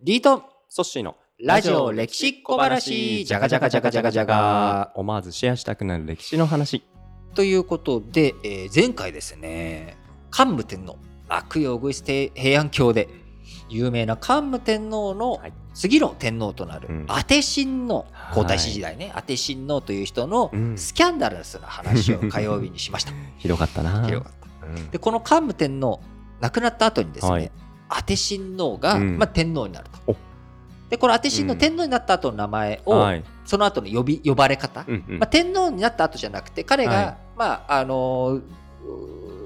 リートンソッシーのラジオ歴史小話じゃがじゃがじゃがじゃがじゃが思わずシェアしたくなる歴史の話ということで、えー前回ですね桓武天皇悪用具して平安京で有名な桓武天皇のはい。次の天皇となるうん。当て親王はい皇太子時代ね。当て親王という人のうん。スキャンダラスな話を火曜日にしました。ひどかったな広かったうんでこの桓武天皇亡くなった後にですね、はい当て親王が、うん。まあ、天皇になると。お。でこの当て親王、うん。天皇になった後の名前を、はい。その後の呼び呼ばれ方、うんうん。まあ、天皇になった後じゃなくて彼が、はい。まああのー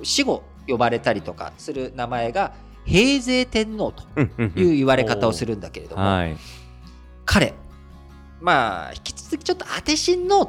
死後呼ばれたりとかする名前が平成天皇という言われ方をするんだけれども、はい。彼まあ引き続きちょっと当て親王っ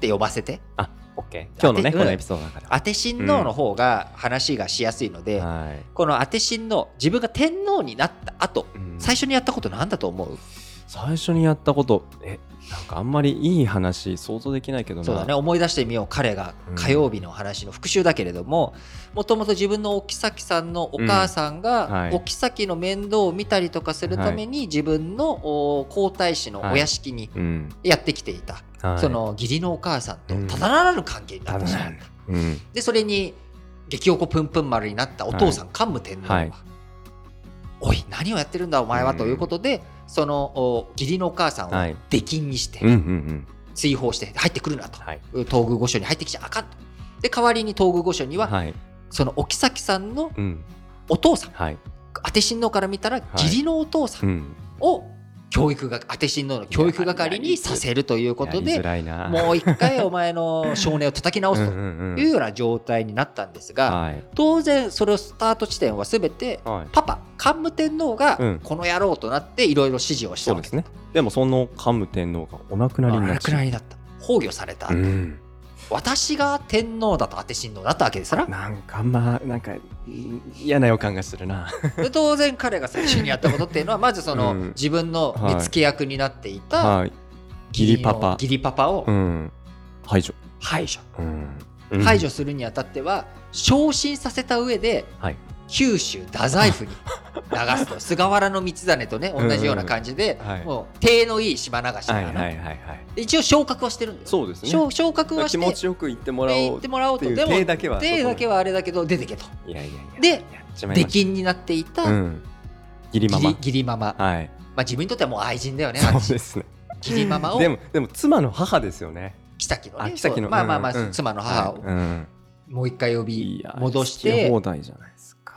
て呼ばせて。あオッケー今日のねこのエピソードの中で当て親王の方が話がしやすいので、はい。この当て親王自分が天皇になった後うん。最初にやったことなんだと思う？最初にやったことえなんかあんまりいい話想像できないけどな。そうだね。思い出してみよう。彼がうん火曜日の話の復習だけれどももともと自分のお妃さんのお母さんうん。がはい。お妃の面倒を見たりとかするために自分のお皇太子のお屋敷にうん。やってきていた。はいその義理のお母さんとうん。ただならぬ関係になってしまう。うん。でそれに激おこぷんぷん丸になったお父さん桓武天皇はいは「おい何をやってるんだお前は」うん。ということでそのお義理のお母さんをはい。出禁にしてうんうんうん。追放して入ってくるなと。はい。東宮御所に入ってきちゃあかんと。で代わりに東宮御所には、はい。そのお妃さんのうん。お父さん。はい。当て親王から見たら義理のお父さうんん。を教育が当て親王の教育係にさせるということでもう一回お前の少年を叩き直すというような状態になったんですがはい。当然それをスタート地点は全てはい。パパ桓武天皇がうん。この野郎となっていろいろ指示をしたわけ。そうですね。でもその桓武天皇がお亡くなりになった。崩御された、うん私が天皇だと当て親王だったわけですからなんかまあなんかうん嫌な予感がするな。で当然彼が最初にやったことっていうのはまずその、うん。自分の目付け役になっていたはい。義理パパ。義理パパをうん。排除。排除、うん。排除するにあたっては昇進させた上ではい九州太宰府に流すと。菅原道真とね同じような感じで、うんはい。もう手のいい島流しだから、はいはいはいはい。で一応昇格はしてるんだよ。そうですね。昇昇格はして気持ちよく言ってもらおうで行ってもらおうと。でも手だけは手だけはあれだけど出てけと。いやいやいや。で出禁になっていたたうん。義理ママ。義理ママ、まはい。あ、自分にとってはもう愛人だよねそうですね。義理ママを。でもでも妻の母ですよね。妃のねあ妃のまあまあまあ、うん。うん妻の母を。うん。もう一回呼いびや戻し好きて放題じゃない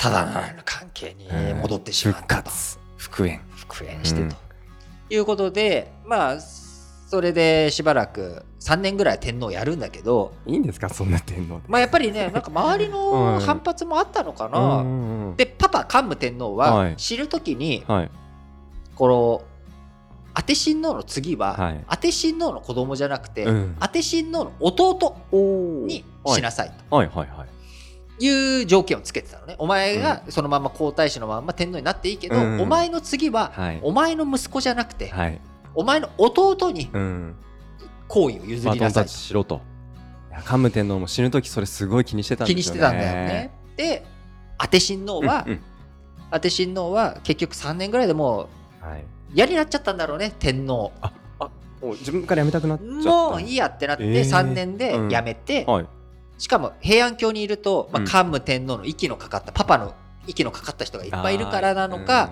ただならぬ関係に戻ってしまったと。復縁。復縁してと、いうことでまあそれでしばらく3年ぐらい天皇やるんだけどいいんですか？そんな天皇で。まあやっぱりねなんか周りの 反発もあったのかな、うんでパパ桓武天皇ははい。知る時に、はい。この当て親王の次は、はい。当て親王の子供じゃなくて、うん。当て親王の弟にしなさいと。はい。はい。はいいう条件をつけてたのね。お前がそのまま皇太子のまま天皇になっていいけど、うん。お前の次は、はい。お前の息子じゃなくて、はい。お前の弟にうん。皇位を譲りなさい。チしろと。桓武天皇も死ぬ時それすごい気にしてたんですよね。気にしてたんだよね。で、当て親王は、うんうん。当て親王は結局3年ぐらいでもはい、う嫌になっちゃったんだろうね、天皇。もう自分から辞めたくなっちゃった。もういいやってなって、えー。3年で辞めて、はいしかも平安京にいると、まあ、うん桓武天皇の息のかかったパパの息のかかった人がいっぱいいるからなのか、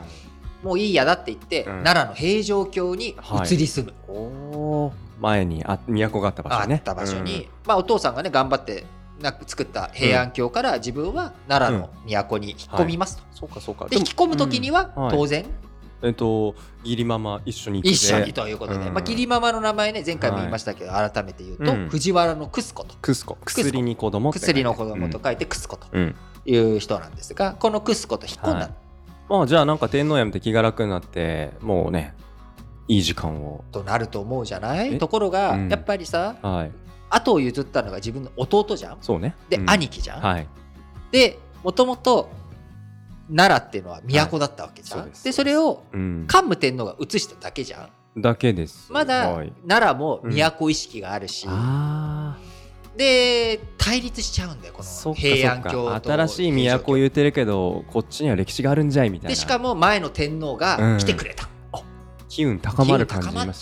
もういいやだって言って、うん。奈良の平城京に移り住む、うんおー。前にあ都があった場所ね。あった場所に、まあ、お父さんがね頑張ってな作った平安京から自分は奈良の都に引っ込みますと。そうかそうか。で引き込む時にはうん。はい。当然えっと義理ママ一緒に一緒にということで、うん。まあ、義理ママの名前ね前回も言いましたけど改めて言うと、うん。藤原のクスコと。クスコ。薬に子供薬の子供と書いてクスコという人なんですがこのクスコと引っ込んだはい。まあじゃあなんか天皇辞めて気が楽になってもうねいい時間を。となると思うじゃない？え？ところが、うん。やっぱりさはい。後を譲ったのが自分の弟じゃん。そうね。で、うん。兄貴じゃん、はい。でもともと奈良っていうのは都だったわけじゃん、はい。でそれをうん。桓武天皇が移しただけじゃん。だけです。まだはい。奈良も都意識があるし、あで対立しちゃうんだよこの平安京とか新しい都を言ってるけどこっちには歴史があるんじゃいみたいな。でしかも前の天皇が来てくれた、機運高まる感じ高まね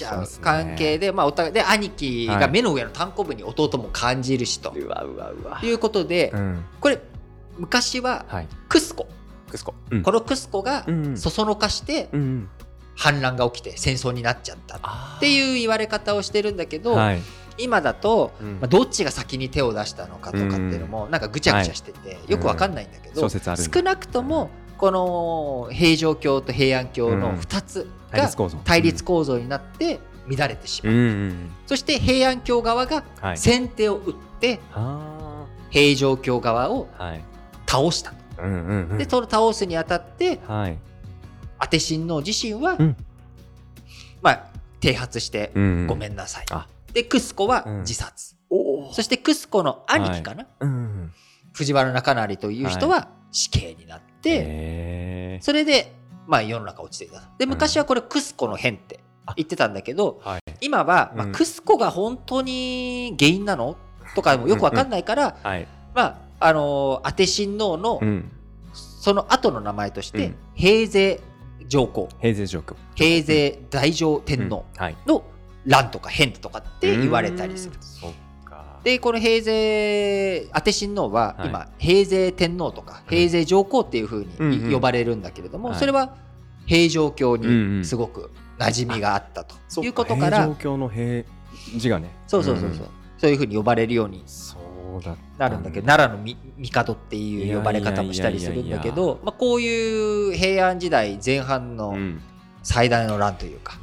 関係で、まあ、お互いで兄貴がはい。目の上の単行部に弟も感じるしと。うわうわうわ。いうことで、うん。これ昔ははい。クスコ、クスコうん。このクスコがそそのかして反乱が起きて戦争になっちゃったっっていう言われ方をしてるんだけど、はい。今だと、うん。まあ、どっちが先に手を出したのかとかっていうのもなんかぐちゃぐちゃしてて、よくわかんないんだけど、少なくともこの平城京と平安京の2つが対立構造。になって乱れてしまう、そして平安京側がはい。先手を打っては平城京側を倒したとうんうんうん。でその倒すにあたってはい。当て親王自身は、うん。まあ剃髪してうんごめんなさい、あ。でクスコはうん。自殺、おそしてクスコの兄貴かな、うん藤原中成という人は死刑になって、へー。それで、まあ、世の中落ち着いたで昔はこれクスコの変って言ってたんだけどはい。今は、まあ、うんクスコが本当に原因なの？とかもよくわかんないから、はい。まああのー当て親王のうん。その後の名前として、うん。平勢上皇。平成状況平勢大乗天皇の乱とか変とかって言われたりする。でこの平勢当て親王ははい。今、平勢天皇とか平勢上皇っていうふううんうん。に呼ばれるんだけれども、はい。それは平城京うんうんにすごく馴染みがあったと。いうことから、平城京の平字がね。そうそうそうそう、そういうふうに呼ばれるようになるんだけど、奈良のみ帝っていう呼ばれ方もしたりするんだけど、まあ、こういう平安時代前半のうん。最大の乱というか、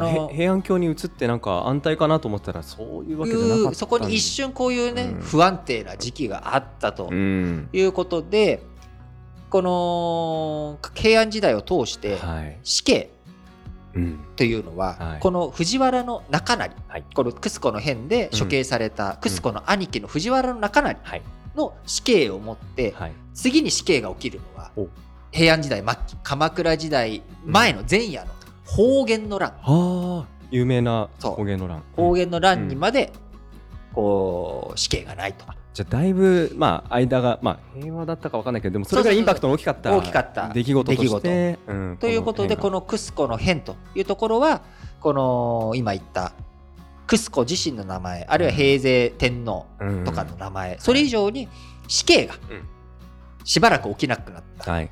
のへ平安京に移ってなんか安泰かなと思ったらそういうわけじゃなかったそこに一瞬こういうね、うん。不安定な時期があったとうん。いうことで、この平安時代を通してはい。死刑うんというのは、はい。この藤原の中成、はい。このクスコの変で処刑されたクスコの兄貴の藤原の中成はい。の死刑をもって、はい。次に死刑が起きるのはお。平安時代末期鎌倉時代前の前夜の方言の乱、はあ。有名な方言の乱。方言の乱にまでこう死刑がないと。じゃあだいぶまあ間がまあ平和だったかわかんないけどでもそれがインパクトの大きかった大きかった。出来事として。うん。ということでこのクスコの変というところはこの今言ったクスコ自身の名前あるいは平勢天皇変とかの名前、それ以上に死刑がうん。しばらく起きなくなった、はい。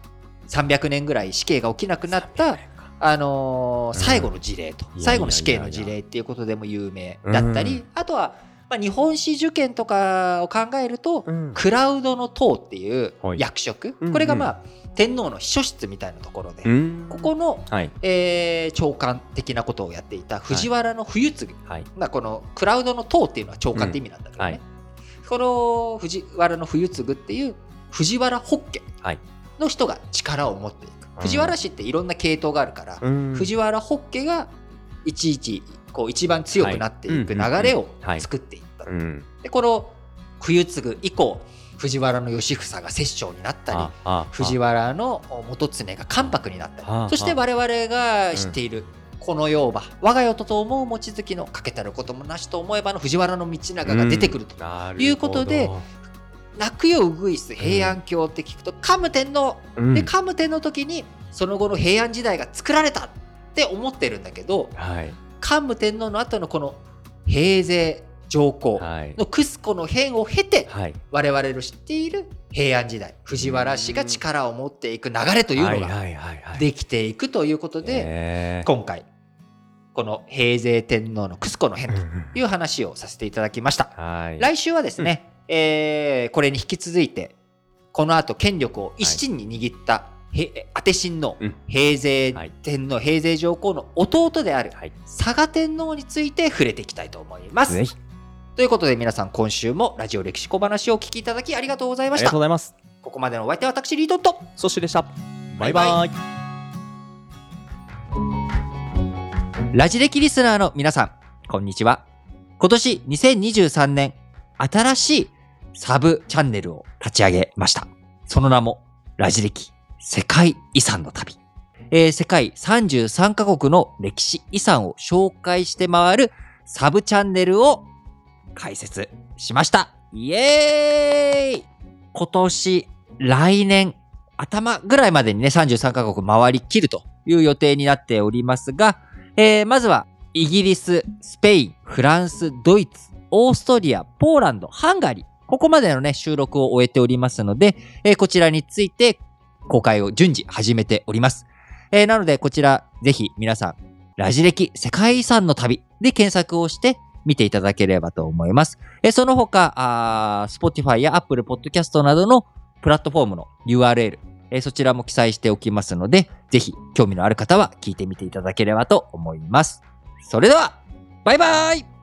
300年ぐらい死刑が起きなくなった、あのーうん。最後の事例と、最後の死刑の事例っていうことでも有名だったり、うん。あとは、まあ、日本史受験とかを考えると、うん。クラウドの塔っていうはい。役職、うんうん。これがまあ天皇の秘書室みたいなところで、うん。ここの、はい。えー長官的なことをやっていた藤原の冬継、はい。まあ、このクラウドの塔っていうのは長官って意味なんだけどね、うんはい。この藤原の冬継っていう藤原ホッケはい。の人が力を持っていく、うん。藤原氏っていろんな系統があるから、うん。藤原ホッケがいちいちこう一番強くなっていく流れを作っていった、うんでこの冬継以降藤原の義房が摂政になったり藤原の元常が関白になったりはあそして我々が知っているこの世場我が世とと思う望月のかけたることもなしと思えばの藤原道長が出てくると、いうことで泣くようぐいす平安京って聞くと桓武天皇。うん。で桓武天の時にその後の平安時代が作られたって思ってるんだけどはい桓武天皇の後のこの平勢上皇はい。のクスコの変を経てはい。我々の知っている平安時代藤原氏が力を持っていく流れというのができていくということで今回この平勢天皇のクスコの変とうんうんいう話をさせていただきました。はい。来週はですね、えーこれに引き続いてこの後権力を一身に握った、へ当て親王、うん。平勢天皇、平勢上皇の弟であるはい。佐賀天皇について触れていきたいと思います。ぜひ。ということで皆さん今週もラジオ歴史小話をお聞きいただきありがとうございありました。がとうございます。ここまでのお相手は私リートンとソッシーでしたバイバイ。バイラジ歴リスナーの皆さん、こんにちは。今年2023年、新しいサブチャンネルを立ち上げました。その名も、ラジ歴世界遺産の旅。えー世界33カ国の歴史遺産を紹介して回るサブチャンネルを開設しました。イエーイ今年、来年、頭ぐらいまでにね、33カ国回りきるという予定になっておりますが、えーまずは、イギリス、スペイン、フランス、ドイツ、オーストリア、ポーランド、ハンガリー。ここまでのね、収録を終えておりますので、えーこちらについて公開を順次始めております。えーなので、こちら、ぜひ皆さん、ラジ歴世界遺産の旅で検索をして見ていただければと思います。えその他、あ Spotify や Apple Podcast などのプラットフォームの URL、えそちらも記載しておきますので、ぜひ興味のある方は聞いてみていただければと思います。それでは、バイバイ